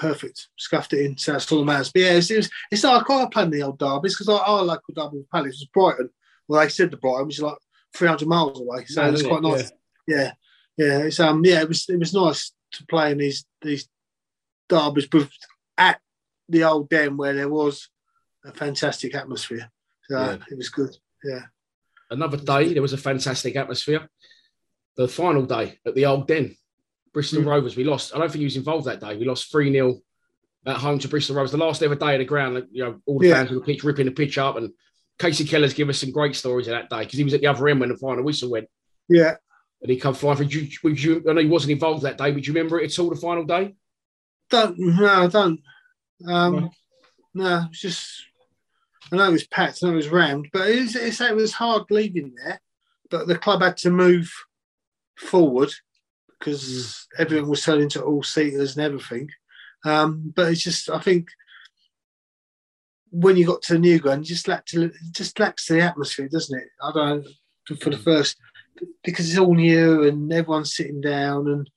Perfect. Scuffed it in. So all matters. But yeah, it's, it's, it's like quite playing the old derbies because our, our local derby with Palace was Brighton. Well, they said the Brighton, which is like 300 miles away. So it's quite nice. Yeah. yeah. Yeah. It's, um, yeah, it was, it was nice to play in these, these derbies at the old den where there was a fantastic atmosphere. So yeah. it was good. Yeah. Another day, there was a fantastic atmosphere. The final day at the old den. Bristol mm. Rovers. We lost. I don't think he was involved that day. We lost 3 0 at home to Bristol Rovers. The last ever day of the ground, you know, all the yeah. fans on the pitch ripping the pitch up. And Kasey Keller's given us some great stories of that day because he was at the other end when the final whistle went. Yeah. And he come flying for you, you. I know he wasn't involved that day, but do you remember it at all, the final day? Don't, no, I don't. Um, no, no it's just, I know it was packed, I know it was rammed, but it was, it was hard leaving there. But the club had to move forward because mm. everything was turned into all seaters and everything. Um, but it's just, I think, when you got to the new ground, just lacked just lacks the atmosphere, doesn't it? I don't know, for the mm. first because it's all new and everyone's sitting down and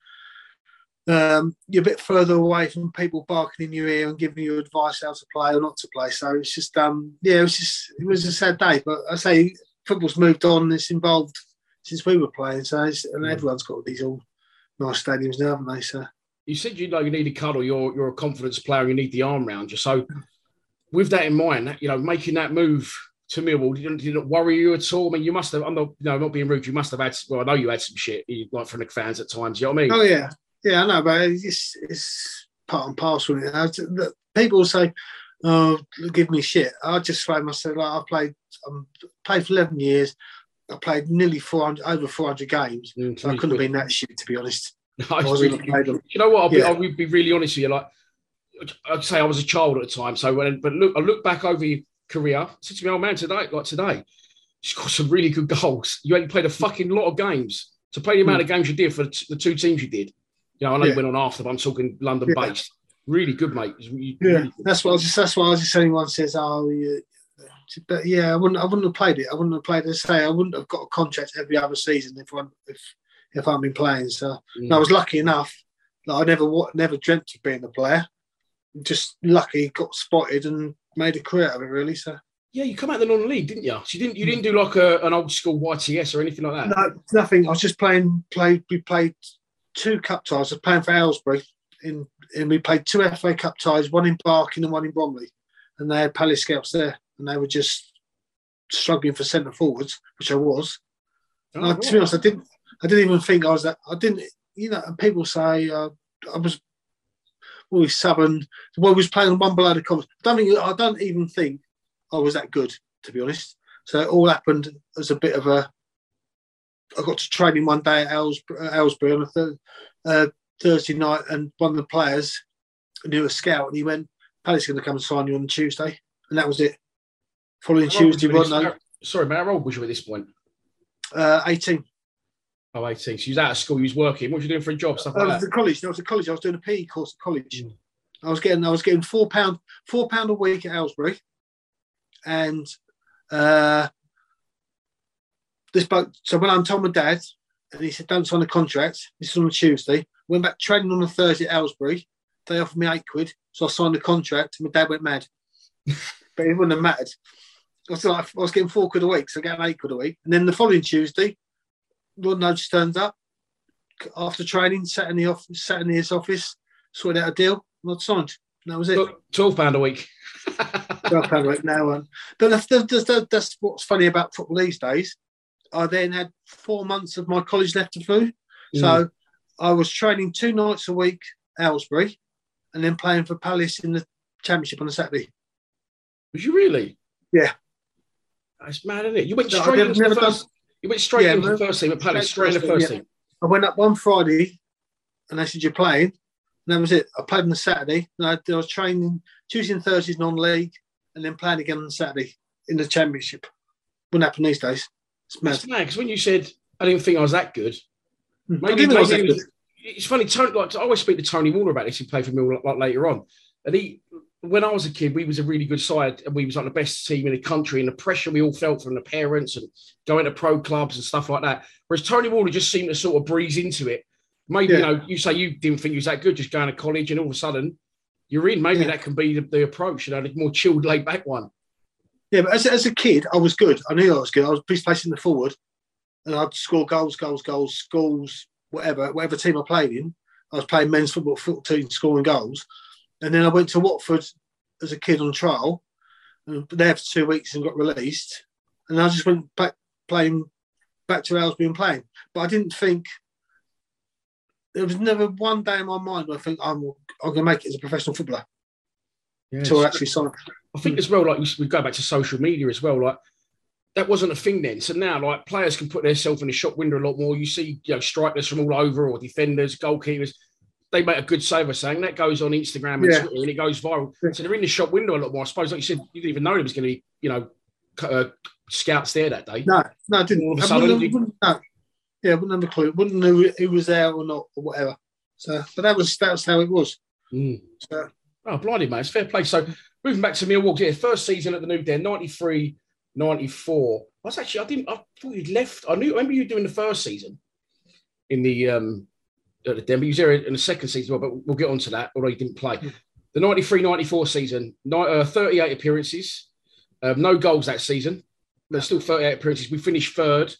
um, you're a bit further away from people barking in your ear and giving you advice how to play or not to play. So it's just, um, yeah, it was just, it was a sad day. But I say football's moved on. It's involved since we were playing. So and mm. everyone's got these all nice stadiums now, haven't they? So you said you know you need a cuddle. You're you're a confidence player. You need the arm round you. So with that in mind, you know, making that move to Millwall didn't, didn't worry you at all. I mean, you must have. I'm not, you know, not being rude. You must have had. Well, I know you had some shit, you like from the fans at times. You know what I mean? Oh yeah, yeah, I know, but it's it's part and parcel. You know? People say, "Oh, give me shit." I just find myself like I played. I'm played for 11 years. I played nearly 400, over 400 games. Mm, so I couldn't have been that shit, to be honest. No, really, you know what? I'll be, yeah. I'll be really honest with you. Like, I'd say I was a child at the time. So when, but look, I look back over your career. Said to me, old man, today, like today, you got some really good goals. You only played a fucking lot of games. To play the amount mm. of games you did for the two teams you did. You know, I know yeah. you went on after, but I'm talking London based. Really good, mate. Really, yeah, good. that's what I was just. That's what I was just saying. One says, "Oh, you, but yeah, I wouldn't. I wouldn't have played it. I wouldn't have played it. Say, I wouldn't have got a contract every other season if one if if I hadn't been playing. So mm. I was lucky enough that I never never dreamt of being a player. Just lucky, got spotted and made a career out of it. Really, so. Yeah, you come out of the non-league, didn't you? So you didn't you didn't do like a, an old school YTS or anything like that. No, nothing. I was just playing. Played. We played two cup ties. I was playing for Aylesbury, in, and we played two FA Cup ties, one in Barking and one in Bromley, and they had Palace scouts there, and they were just struggling for centre forwards, which I was. Oh, I, to be honest, I didn't. I didn't even think I was that. I didn't. You know, people say uh, I was always subbing. Well, I was playing one below the covers. I don't think. I don't even think I was that good, to be honest. So it all happened as a bit of a. I got to training one day at Aylesbury, Aylesbury on a th- uh, Thursday night, and one of the players knew a scout, and he went, "Palace going to come and sign you on Tuesday," and that was it. Following Tuesday, one night. Sorry, man, how old was you at this point? Uh, 18. Oh, 18. So you was out of school, you was working. What was you doing for a job? Stuff like I was at college. No, I was at college. I was doing a PE course at college. Mm. I was getting I was getting four pound four pound a week at Aylesbury, and uh, this boat. So when I'm told my dad, and he said, "Don't sign a contract." This is on a Tuesday. Went back training on a Thursday at Aylesbury. They offered me eight quid, so I signed the contract. And my dad went mad, but it wouldn't have mattered. I was like, I was getting four quid a week, so I get eight quid a week. And then the following Tuesday, Rod Nudge turns up after training, sat in the office, sat in his office, sorted out a deal, not signed. And that was it. Twelve pound a week. Twelve pound a week now, on. But that's, that's, that's, what's funny about football these days. I then had four months of my college left to do, mm. so I was training two nights a week, Aylesbury, and then playing for Palace in the Championship on a Saturday. Was you really? Yeah. That's mad, isn't it? You went straight no, into the first. Done, you went straight yeah, into the first team at Palace, straight in the first yeah. team. I went up one Friday, and they said you're playing. And that was it. I played on the Saturday. And I, I was training Tuesday and Thursdays non-league, and then playing again on Saturday in the Championship. Wouldn't happen these days. It's mad. It's mad because when you said I didn't think I was that good, hmm. maybe, maybe that good. it's funny. Tony, like I always speak to Tony Waller about this. He played for me like, later on, and he when I was a kid, we was a really good side and we was like the best team in the country and the pressure we all felt from the parents and going to pro clubs and stuff like that. Whereas Tony Waller just seemed to sort of breeze into it. Maybe, yeah. you know, you say you didn't think you was that good just going to college and all of a sudden you're in. Maybe yeah. that can be the, the, approach, you know, the more chilled, laid back one. Yeah, but as, as a kid, I was good. I knew I was good. I was placing the forward and I'd score goals, goals, goals, schools, whatever, whatever team I played in. I was playing men's football, football team, scoring goals. And then I went to Watford as a kid on trial, there for two weeks and got released. And I just went back playing back to Aylesbury and playing. But I didn't think there was never one day in my mind where I think I'm, I'm going to make it as a professional footballer until I actually signed. I think as well, like we go back to social media as well, like that wasn't a thing then. So now, like players can put themselves in the shop window a lot more. You see, you know, strikers from all over, or defenders, goalkeepers they make a good save of saying that goes on Instagram and yeah. Twitter and it goes viral. So they're in the shop window a lot more. I suppose, like you said, you didn't even know there was going to be, you know, uh, scouts there that day. No, no, I didn't. All of a sudden, wouldn't, wouldn't, no. Yeah, wouldn't have a clue. Wouldn't know who was there or not or whatever. So, but that was that's how it was. Mm. So, oh, blinded man, it's fair play. So, moving back to Millwall, yeah, first season at the New Den, 93, 94. I was actually, I didn't, I thought you'd left. I knew, I remember you doing the first season in the um at the Denver. He was there in the second season, but we'll get on to that, although he didn't play. The 93 94 season, uh, 38 appearances, um, no goals that season. There's still 38 appearances. We finished third.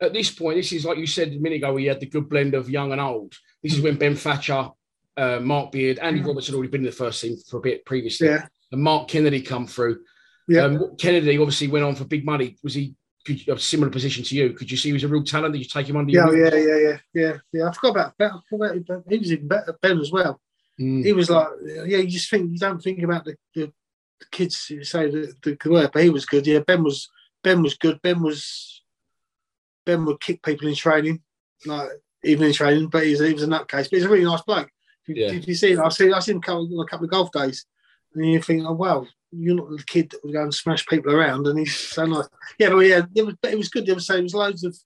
At this point, this is like you said a minute ago, we had the good blend of young and old. This is when Ben Thatcher, uh, Mark Beard, Andy mm. Roberts had already been in the first team for a bit previously. Yeah. And Mark Kennedy come through. Yeah. Um, Kennedy obviously went on for big money. Was he could a similar position to you? Could you see he was a real talent? Did you take him under? Yeah, yeah, yeah, yeah, yeah, yeah. I forgot about Ben. Forgot about, he was even better Ben as well. Mm. He was like, yeah, you just think you don't think about the, the, the kids you say the, the good work, but he was good. Yeah, Ben was Ben was good. Ben was Ben would kick people in training, like even in training, but he was, he was a nutcase. But he's a really nice bloke. If, yeah. if you see, I've seen I've seen him on a couple of golf days, and you think, oh wow, you're not the kid that would go and smash people around, and he's so nice. Yeah, but yeah, it was, it was good. There was, so, was loads of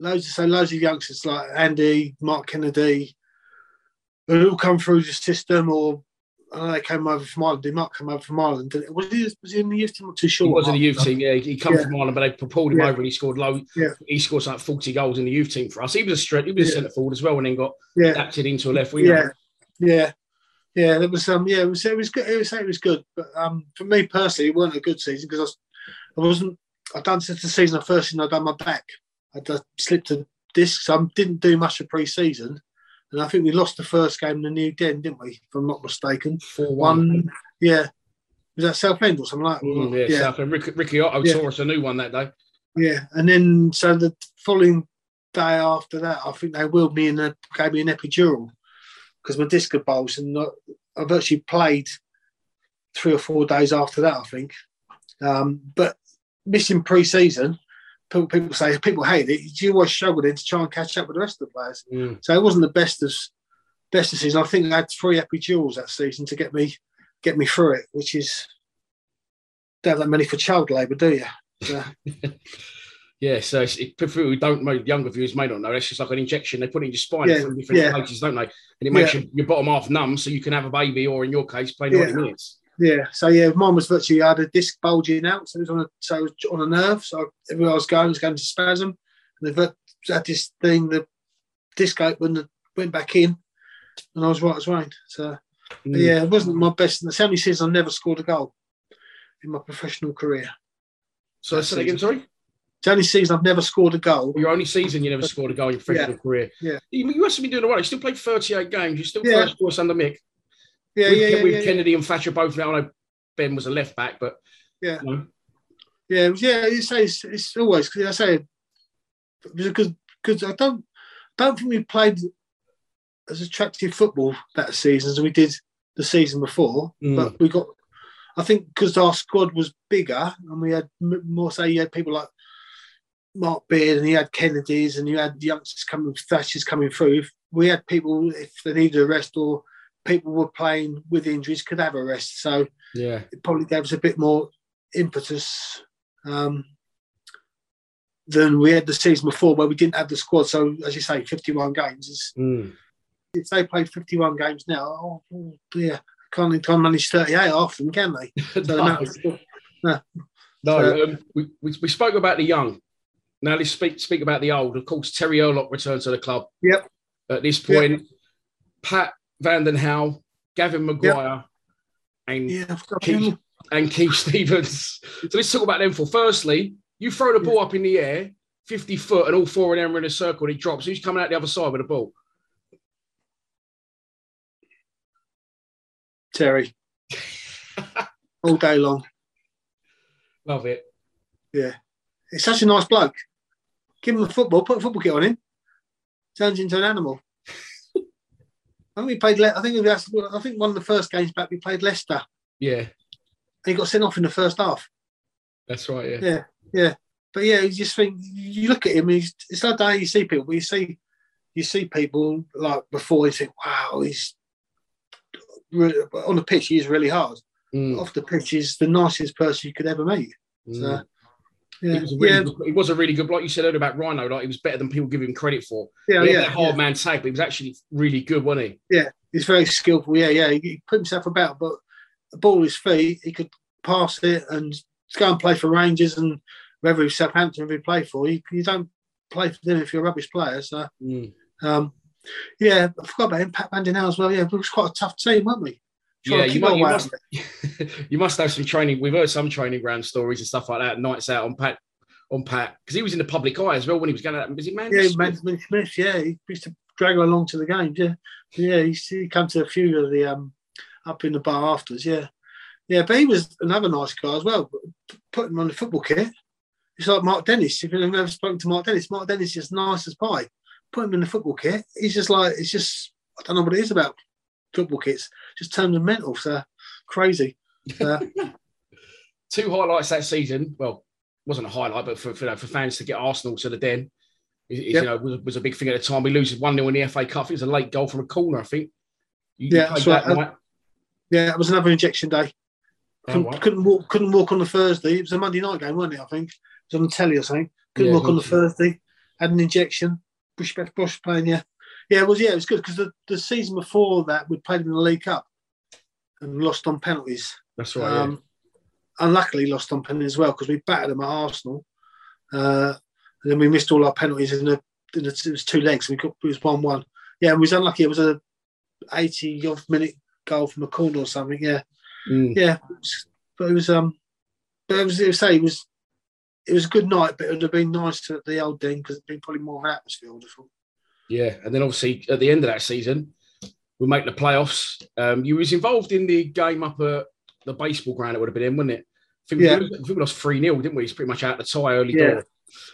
loads of so loads of youngsters like Andy, Mark Kennedy, who all come through the system, or I know they came over from Ireland. They might come over from Ireland. Was he, was he in the youth team? I'm too sure. He was in the youth team. Yeah, he come Yeah. from Ireland, but they pulled him Yeah. over and he scored low. Yeah. He scored like forty goals in the youth team for us. He was a straight. He was a Yeah. centre forward as well, and then got Yeah. adapted into a left winger. Yeah, yeah, yeah. That was um, yeah, it was it was good. It was it was good, but um, for me personally, it wasn't a good season because I, was, I wasn't. I done since the season I first seen I done my back. I just slipped a disc, so I didn't do much of pre-season, and I think we lost the first game in the new den, didn't we? If I'm not mistaken, Four one. Yeah, was that Southend or something like? that? Mm, yeah, yeah, Ricky, Ricky Otto Yeah. us a new one that day. yeah. And then so the following day after that, I think they wheeled me in and gave me an epidural because my disc had bulged, and I've actually played three or four days after that. I think, um, but missing pre-season, people, people say people hate it. You always struggle then to try and catch up with the rest of the players. Mm. So it wasn't the best of best of season. I think I had three epidurals that season to get me get me through it, which is don't have that many for child labour, do you? So, Yeah, so it's, it, for people who don't know, younger viewers may not know, it's just like an injection. They put it in your spine Yeah, from different yeah. places, don't they? And it makes Yeah. your, your bottom half numb so you can have a baby or, in your case, play 90 Yeah. minutes. Yeah, so yeah, mine was virtually I had a disc bulging out, so it was on a so it was on a nerve. So everywhere I was going was going to spasm, and the vir- had this thing, the disc opened, and went back in, and I was right as rain. So Mm. yeah, it wasn't my best. The only season I never scored a goal in my professional career. So that again, sorry? It's the only season I've never scored a goal. Your only season you never scored a goal in your professional career. Yeah. You, you must have been doing all right. You still played 38 games. You still Yeah. first choice under Mick. Yeah, with, yeah, yeah, with yeah, Kennedy and Thatcher both now. I know Ben was a left back, but yeah. you know, Yeah, yeah. You say it's, it's always because I say it was a good because I don't don't think we played as attractive football that season as we did the season before. Mm. But we got, I think, because our squad was bigger and we had more. Say you had people like Mark Beard and you had Kennedys and you had youngsters coming, Thatchers coming through. If we had people if they needed a rest or people were playing with injuries could have a rest. So yeah. it probably gave us a bit more impetus um, than we had the season before, where we didn't have the squad. So, as you say, 51 games. Is, Mm. if they played 51 games now, oh, oh dear, can't, can't manage 38 half them, can they? So No. no. No, So- um, we, we spoke about the young. Now let's speak speak about the old. Of course, Terry Hurlock returned to the club. Yep. At this point, Pat Van Den Hauwe, Gavin Maguire, and Yeah, Keith, and Keith Stevens. So let's talk about them for. Firstly, you throw the ball up in the air, 50 foot, and all four of them are in a circle and it drops. Who's coming out the other side with the ball? Terry. All day long. Love it. Yeah. He's such a nice bloke. Give him a football, put a football kit on him. Turns into an animal. I think we played. Le- I think we that's- I think one of the first games back we played Leicester. Yeah, And he got sent off in the first half. that's right. Yeah. Yeah, yeah. But yeah, you just think you look at him. He's it's not how you see people. But you see, you see people like before. You think, wow, he's really, on the pitch. He's really hard. Mm, Off the pitch, he's the nicest person you could ever meet. So, mm. Yeah, He was, a really yeah, good, he was a really good, like you said earlier about Rhino, like he was better than people give him credit for. yeah, he had yeah, that hard yeah. man tag, but he was actually really good, wasn't he? Yeah, he's very skillful. Yeah, yeah. He, he put himself about, but the ball at his feet, he could pass it and go and play for Rangers and whether it's Southampton, if he play for you, you don't play for them if you're a rubbish player. So, Mm. um, yeah, I forgot about him, Pat Bandinel as well. Yeah, it was quite a tough team, weren't we? Yeah, you, you must, you must have some training. We've heard some training ground stories and stuff like that. Nights out on Pat, on Pat, because he was in the public eye as well when he was going out. Was it man? Yeah, Benjamin Smith. Yeah, he used to drag her along to the games. Yeah, yeah. He to come to a few of the um up in the bar afterwards. Yeah, yeah. But he was another nice guy as well. Put him on the football kit. It's like Mark Dennis. If you've never spoken to Mark Dennis, Mark Dennis is nice as pie. Put him in the football kit. He's just like it's just I don't know what it is about football kits. Just turns him mental. So crazy. Uh, Two highlights that season. Well, wasn't a highlight, but for for, you know, for fans to get Arsenal to the den, is, is, Yep. you know, was, was a big thing at the time. We lose one 0 in the FA Cup. It was a late goal from a corner, I think. You, you Yeah, that right. night. yeah, it was another injection day. Oh, Couldn't, right. couldn't walk. Couldn't walk on the Thursday. It was a Monday night game, wasn't it? I think it was on the telly or something. Couldn't Yeah, walk on the. Thursday. Had an injection. Bush Bush playing. Yeah, yeah. It was. Yeah, it was good because the, the season before that we played in the League Cup, and lost on penalties. That's right. Um, Unluckily, lost on penalties as well because we battered them at Arsenal, uh, and then we missed all our penalties in the, in the it was two legs. We got it was one one. Yeah, and we was unlucky. It was a eighty odd minute goal from a corner or something. Yeah, Mm. yeah. But it was um, but it was it was say it was it was a good night, but it would have been nice to the old Den because it'd been probably more of an atmosphere. I would have thought. Yeah, and then obviously at the end of that season, we make the playoffs. Um, you was involved in the game up at the baseball ground. It would have been in, wouldn't it? I think, Yeah. we, I think we lost three 0 didn't we? It's pretty much out of the tie early Yeah. door.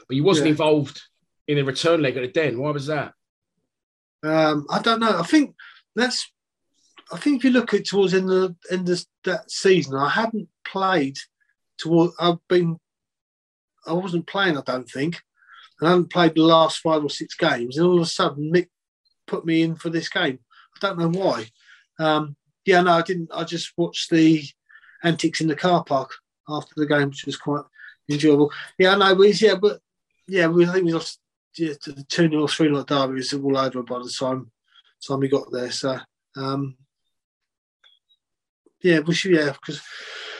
But you wasn't Yeah. involved in the return leg at the Den. Why was that? Um, I don't know. I think that's. I think if you look at towards in the end of that season, I hadn't played toward. I've been. I wasn't playing. I don't think. I hadn't played the last five or six games, and all of a sudden Mick put me in for this game. I don't know why. Um, yeah, no, I didn't. I just watched the antics in the car park after the game, which was quite enjoyable. Yeah, no, it's- yeah, but yeah, we I think we lost yeah, to the two 0 three 0 derby was all over by the time time we got there. So um, yeah, we should yeah because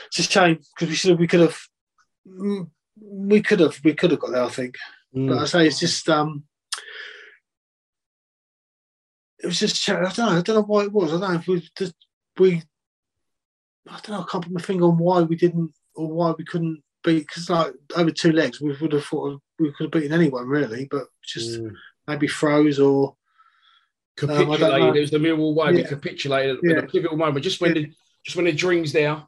it's a shame because we should have we could have mm, we could have we could have got there I think. But I say it's just um, it was just I don't know I don't know why it was I don't know if we just we I don't know I can't put my finger on why we didn't or why we couldn't beat because like over two legs we would have thought we could have beaten anyone really but just Mm. maybe froze or um, I don't know. Capitulated. it was the Millwall way. We capitulated at Yeah. the pivotal moment. Just when the just when the dream's there,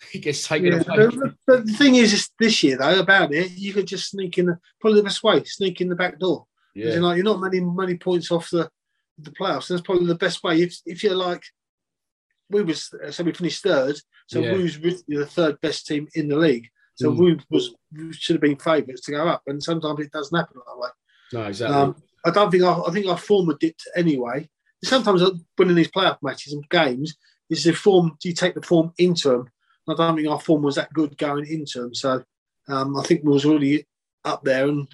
he gets taken Yeah, away. but, but the thing is, is, this year though about it, you could just sneak in the probably the best way, sneak in the back door. Yeah. You're, like, you're not many many points off the the playoffs. That's probably the best way. If if you're like we was so we finished third, so Yeah. we was really the third best team in the league. So Mm. we was we should have been favourites to go up, and sometimes it doesn't happen that way. No, exactly. Um, I don't think our, I think our form dipped anyway. Sometimes winning these playoff matches and games is the form. Do you take the form into them? I don't think our form was that good going into them. So um, I think we was really up there and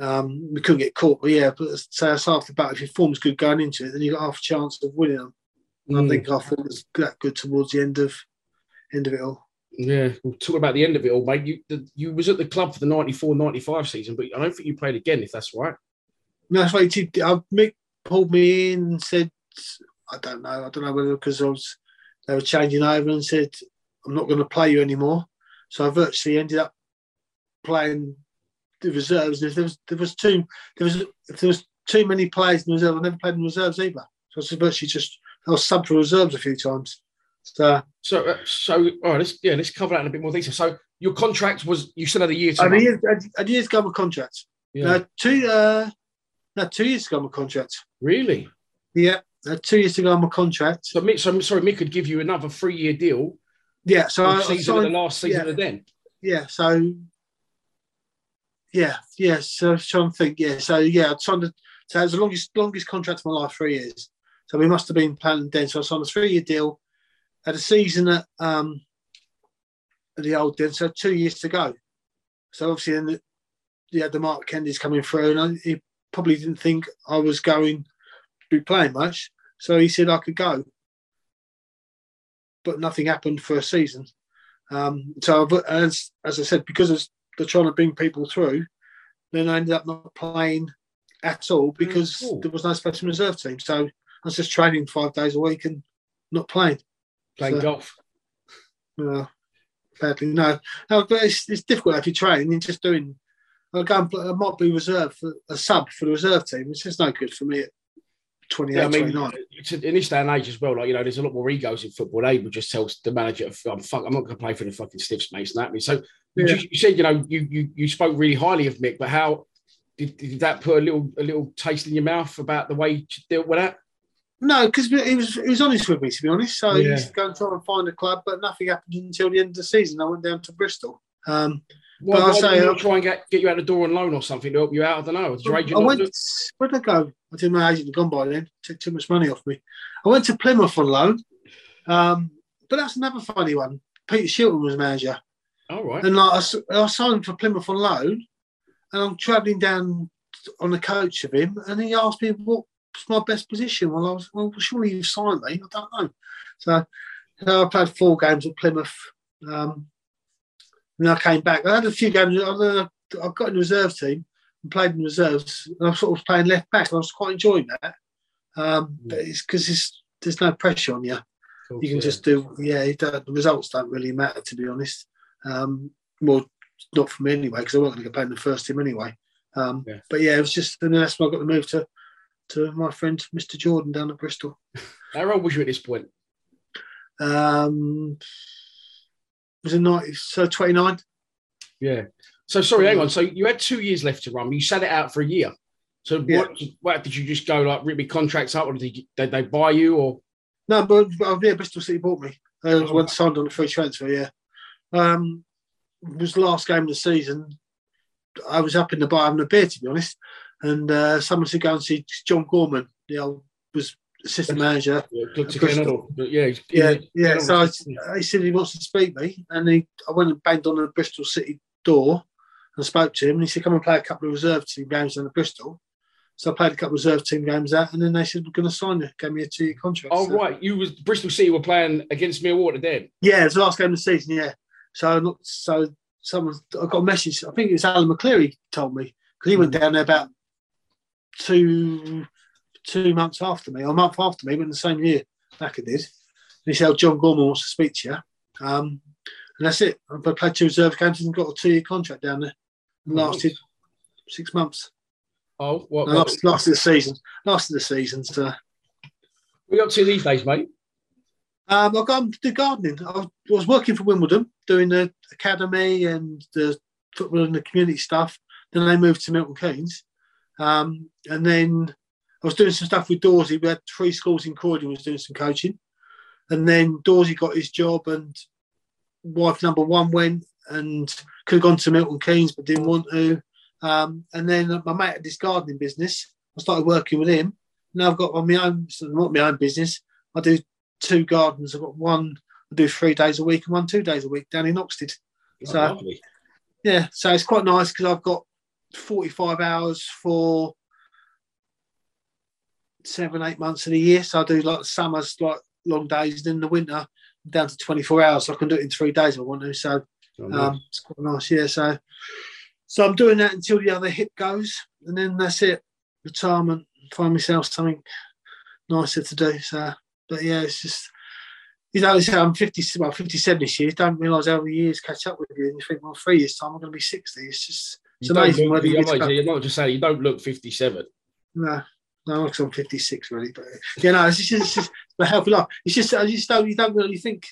um, we couldn't get caught. But yeah, but say that's half the battle. If your form's good going into it, then you got half a chance of winning them. And Mm. I think our form was that good towards the end of end of it all. Yeah, we'll talk about the end of it all, mate. You the, you was at the club for the 94-95 season, but I don't think you played again, if that's right. No, that's right. did. Uh, Mick pulled me in and said, I don't know. I don't know whether because I was they were changing over and said, I'm not going to play you anymore. So I virtually ended up playing the reserves. And if there was there was too there was if there was too many players in the reserve, I never played in reserves either. So I was virtually just I was sub for reserves a few times. So So, uh, so all right, let's yeah, let's cover that in a bit more detail. So, your contract was you still had a year to I run. year, a- a year's with contract. Yeah. No, two uh, no two years ago on my contract. Really? Yeah, had two years ago go on my contract. So, Mick, so sorry, Mick could give you another three-year deal. Yeah, so I, season signed- the last season yeah. of the Den. yeah, so yeah, yeah. So I was trying to think. Yeah, so yeah, I signed. A, so it was the longest longest contract of my life, three years. So we must have been planning then. So I signed a three year deal. Had a season at um at the old den, so two years to go. So obviously then the, you had the Mark Kennedys coming through, and I, he probably didn't think I was going to be playing much. So he said I could go, but nothing happened for a season. Um, so I've- as as I said, because of they're trying to bring people through, then I ended up not playing at all because cool. there was no special reserve team. So I was just training five days a week and not playing. Playing So- golf. No, badly no. No, but it's, it's difficult if you're training. You're just doing. I go and play, I might be reserved for a sub for the reserve team. It's just no good for me at 28, Yeah, I mean, 29. in this day and age as well. Like you know, there's a lot more egos in football. They would just tell the manager, "I'm fuck, I'm not going to play for the fucking stiffs, mate." Snap me. So you, Yeah. you said, you know, you, you you spoke really highly of Mick, but how did, did that put a little a little taste in your mouth about the way you dealt with that? No, because he was he was honest with me to be honest. So he Yeah. used to go and try and find a club, but nothing happened until the end of the season. I went down to Bristol. Um, Why, but why I say didn't I, you try and get, get you out the door on loan or something to help you out? I don't know. Did your agent I went. Where did I go? I did my agent had gone by then. Took too much money off me. I went to Plymouth on loan, um, but that's another funny one. Peter Shilton was manager. All right. And like I, I signed for Plymouth on loan, and I'm travelling down on the coach of him, and he asked me what my best position? Well, I was, well, surely you've signed me. I don't know. So, so I played four games at Plymouth. Um, and I came back. I had a few games. I got in the reserve team and played in reserves. And I was sort of playing left back. And I was quite enjoying that. Um, but it's because there's no pressure on you. Cool, you can yeah. just do, yeah, the results don't really matter, to be honest. Um, well, not for me anyway, because I wasn't going to get played in the first team anyway. Um, yeah. But yeah, it was just, and then that's when I got the move to to my friend Mr. Jordan down at Bristol. How old was you at this point? Um, was it not so twenty nine? Yeah. So sorry, hang on. So you had two years left to run. You sat it out for a year. So yeah. what? What did you just go like rip your contracts up, or did, you, did they buy you, or? No, but uh, yeah, Bristol City bought me. I was oh. signed on a free transfer. Yeah. Um, it was the last game of the season. I was up in the bar having a beer, to be honest, and uh, someone said go and see John Gorman. The old was assistant manager. Yeah, yeah, yeah, yeah. So I, he said he wants to speak to me, and he, I went and banged on the Bristol City door and spoke to him, and he said, "Come and play a couple of reserve team games in the Bristol." So I played a couple of reserve team games out, and then they said, "We're going to sign you." Gave me a two-year contract. Oh so. right, you was Bristol City were playing against Millwall then. Yeah, it was the last game of the season. Yeah, so so someone I got a message. I think it was Alan McLeary told me because he went mm. down there about two two months after me, or a month after me, but in the same year back I did. And he said, oh, John Gorman wants to speak to you. Um, and that's it. I played two reserve games and got a two year contract down there. And lasted six months. Oh, what? Last, last of the season. Last of the season. So. What are you up to these days, mate? Um, I've gone to do gardening. I was working for Wimbledon, doing the academy and the football and the community stuff. Then I moved to Milton Keynes. Um, and then I was doing some stuff with Dorsey. We had three schools in Croydon, was doing some coaching. And then Dorsey got his job, and wife number one went and could have gone to Milton Keynes, but didn't want to. Um, and then my mate had this gardening business. I started working with him. Now I've got on my own, so not my own business. I do two gardens. I've got one I do three days a week and one two days a week down in Oxted. Oh, so lovely. yeah, so it's quite nice because I've got 45 hours for seven, eight months of the year. So I do like summers, like long days, and in the winter down to 24 hours. So I can do it in three days if I want to. So oh, nice. um, it's quite nice. Yeah. So, so I'm doing that until the other hip goes, and then that's it. Retirement. Find myself something nicer to do. So, but yeah, it's just you know, I'm 50, well, 57 this year. Don't realise how the years catch up with you. And you think, well, three years' time, I'm going to be 60. It's just, it's you amazing. Look, you're, not, you're not just saying you don't look 57. No, no, because I'm 56 really. But you know, it's just, it's just a healthy life. It's just, I just don't, you don't really think,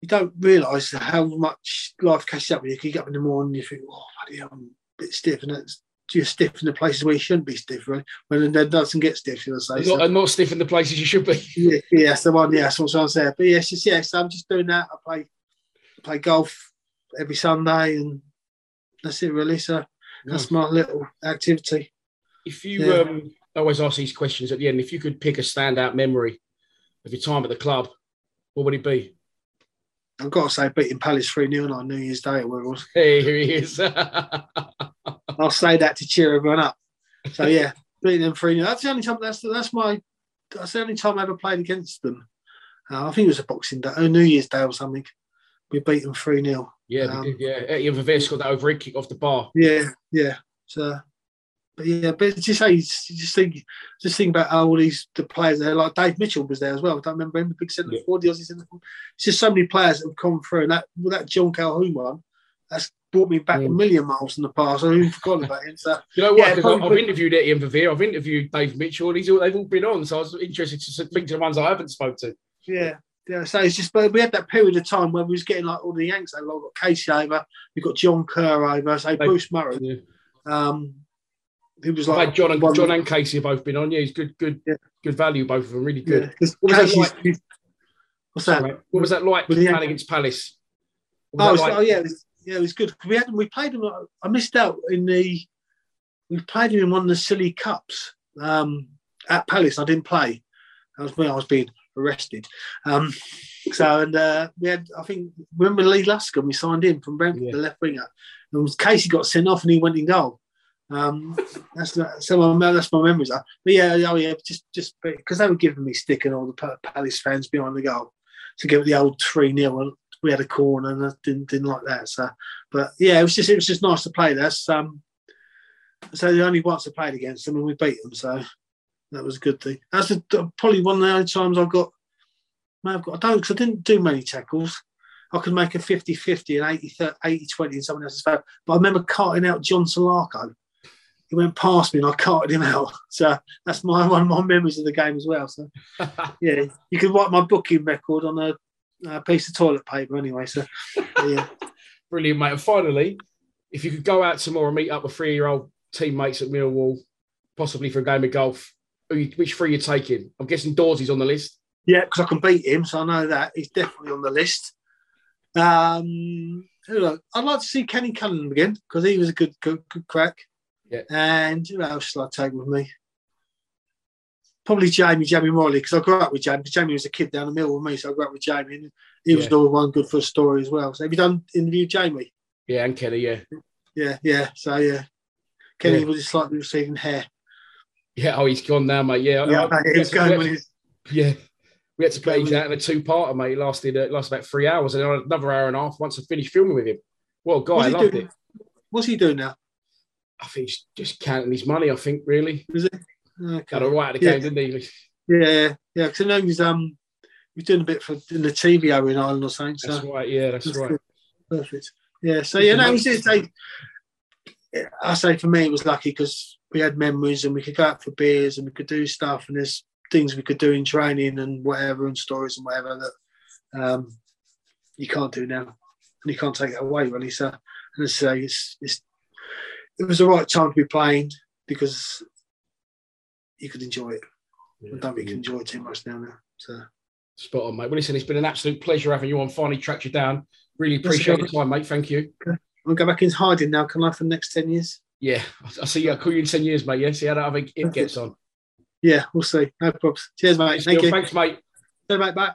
you don't realise how much life catches up with you. You get up in the morning, you think, oh, bloody hell, I'm a bit stiff. And it's, you're stiff in the places where you shouldn't be stiff, right? When it doesn't get stiff, you'll say. Not, so. And not stiff in the places you should be. yeah, yeah, that's the one. Yeah, that's what I'm saying. But yes, yes, yeah, so I'm just doing that. I play, I play golf every Sunday, and that's it really. So that's my little activity. If you yeah. um, always ask these questions at the end, if you could pick a standout memory of your time at the club, what would it be? I've got to say, beating Palace 3 0 on New Year's Day at Wirralls. Hey, here he is. I'll say that to cheer everyone up. So yeah, beating them three 0 That's the only time. That's that's my. That's the only time I ever played against them. Uh, I think it was a Boxing Day, or New Year's Day or something. We beat them three 0 Yeah, um, yeah. Etienne Verveer scored that over kick off the bar. Yeah, yeah. So, but yeah, but just say, just think, just think about all these the players there. Like Dave Mitchell was there as well. I don't remember him, the big centre yeah. forward, the Aussie centre forward. It's just so many players that have come through, and that that John Colquhoun one, that's brought me back mm. a million miles in the past. I have forgotten about him. So, you know what? Yeah, I've, interviewed Etienne Verveer, I've interviewed Dave Mitchell, and all, they've all been on. So I was interested to speak to the ones I haven't spoke to. Yeah. Yeah, so it's just, but we had that period of time where we was getting like all the Yanks over. We've got Kasey over, we've got John Kerr over, say Bruce Murray. Yeah. Um, who was like John and one, John and Kasey have both been on. Yeah, he's good, good, yeah. good value. Both of them, really good. Yeah, what was that like? What's that? What was that like playing against Palace? Oh, like? oh, yeah, yeah, it was good. We had we played them. I missed out in the. We played him in one of the silly cups um, at Palace. I didn't play. That was when I was being arrested. Um, so and uh, we had, I think, remember Lee Luscombe? We signed in from Brentford, yeah. the left winger. And Kasey got sent off and he went in goal. Um, that's so my, that's my memories. But yeah, oh yeah, just just because they were giving me stick and all the Palace fans behind the goal to give the old three 0 We had a corner and I didn't didn't like that. So, but yeah, it was just it was just nice to play there. Um, so the only once I played against them and we beat them, so that was a good thing. That's a, probably one of the only times I've got. May have got. I don't because I didn't do many tackles. I could make a 50-50 and 80, 80 20 in someone else's favour. But I remember carting out John Salako he went past me and I carted him out. So that's my one of my memories of the game as well. So yeah, you can write my booking record on a, a piece of toilet paper anyway. So yeah, brilliant, mate. And finally, if you could go out tomorrow and meet up with three-year-old teammates at Millwall, possibly for a game of golf, which three you're taking? I'm guessing Dawsey's on the list. Yeah, because I can beat him, so I know that he's definitely on the list. Um, I'd like to see Kenny Cunningham again because he was a good, good, good crack. Yeah. And who else shall I take with me? Probably Jamie, Jamie Moralee, because I grew up with Jamie. Jamie was a kid down the mill with me, so I grew up with Jamie. And he was yeah. the one good for a story as well. So have you done interview Jamie? Yeah, and Kelly, yeah. Yeah, yeah. So yeah. Kenny yeah. was just like receiving hair. Yeah, oh, he's gone now, mate. Yeah, yeah, I, he's going when he's. Yeah, we had to play that in a two-parter, mate. It lasted uh, lasted about three hours, and another hour and a half once I finished filming with him. Well, guy, I loved doing? it. What's he doing now? I think he's just counting his money. I think really. Is it? Okay. Got a right at the yeah. game, didn't he? Yeah, yeah. Because I know he's um he's doing a bit for in the TV in Ireland or something. So. That's right. Yeah, that's, that's right. Good. Perfect. Yeah. So yeah, no, he's just like I say for me, it was lucky because we had memories and we could go out for beers and we could do stuff and there's things we could do in training and whatever and stories and whatever that um, you can't do now and you can't take it away really. So, and I say it's, it's it was the right time to be playing because you could enjoy it. Yeah. I don't think you can enjoy it too much now. Now, so spot on, mate. Well, listen, it's been an absolute pleasure having you on. Finally tracked you down. Really appreciate your time, mate. Thank you. Okay. I'll go back into hiding now, can I, for the next 10 years? Yeah, I'll see you. I'll call you in 10 years, mate. Yeah, see how that it gets on. Yeah, we'll see. No problems. Cheers, mate. Thank you. Thanks, mate. See mate. Bye.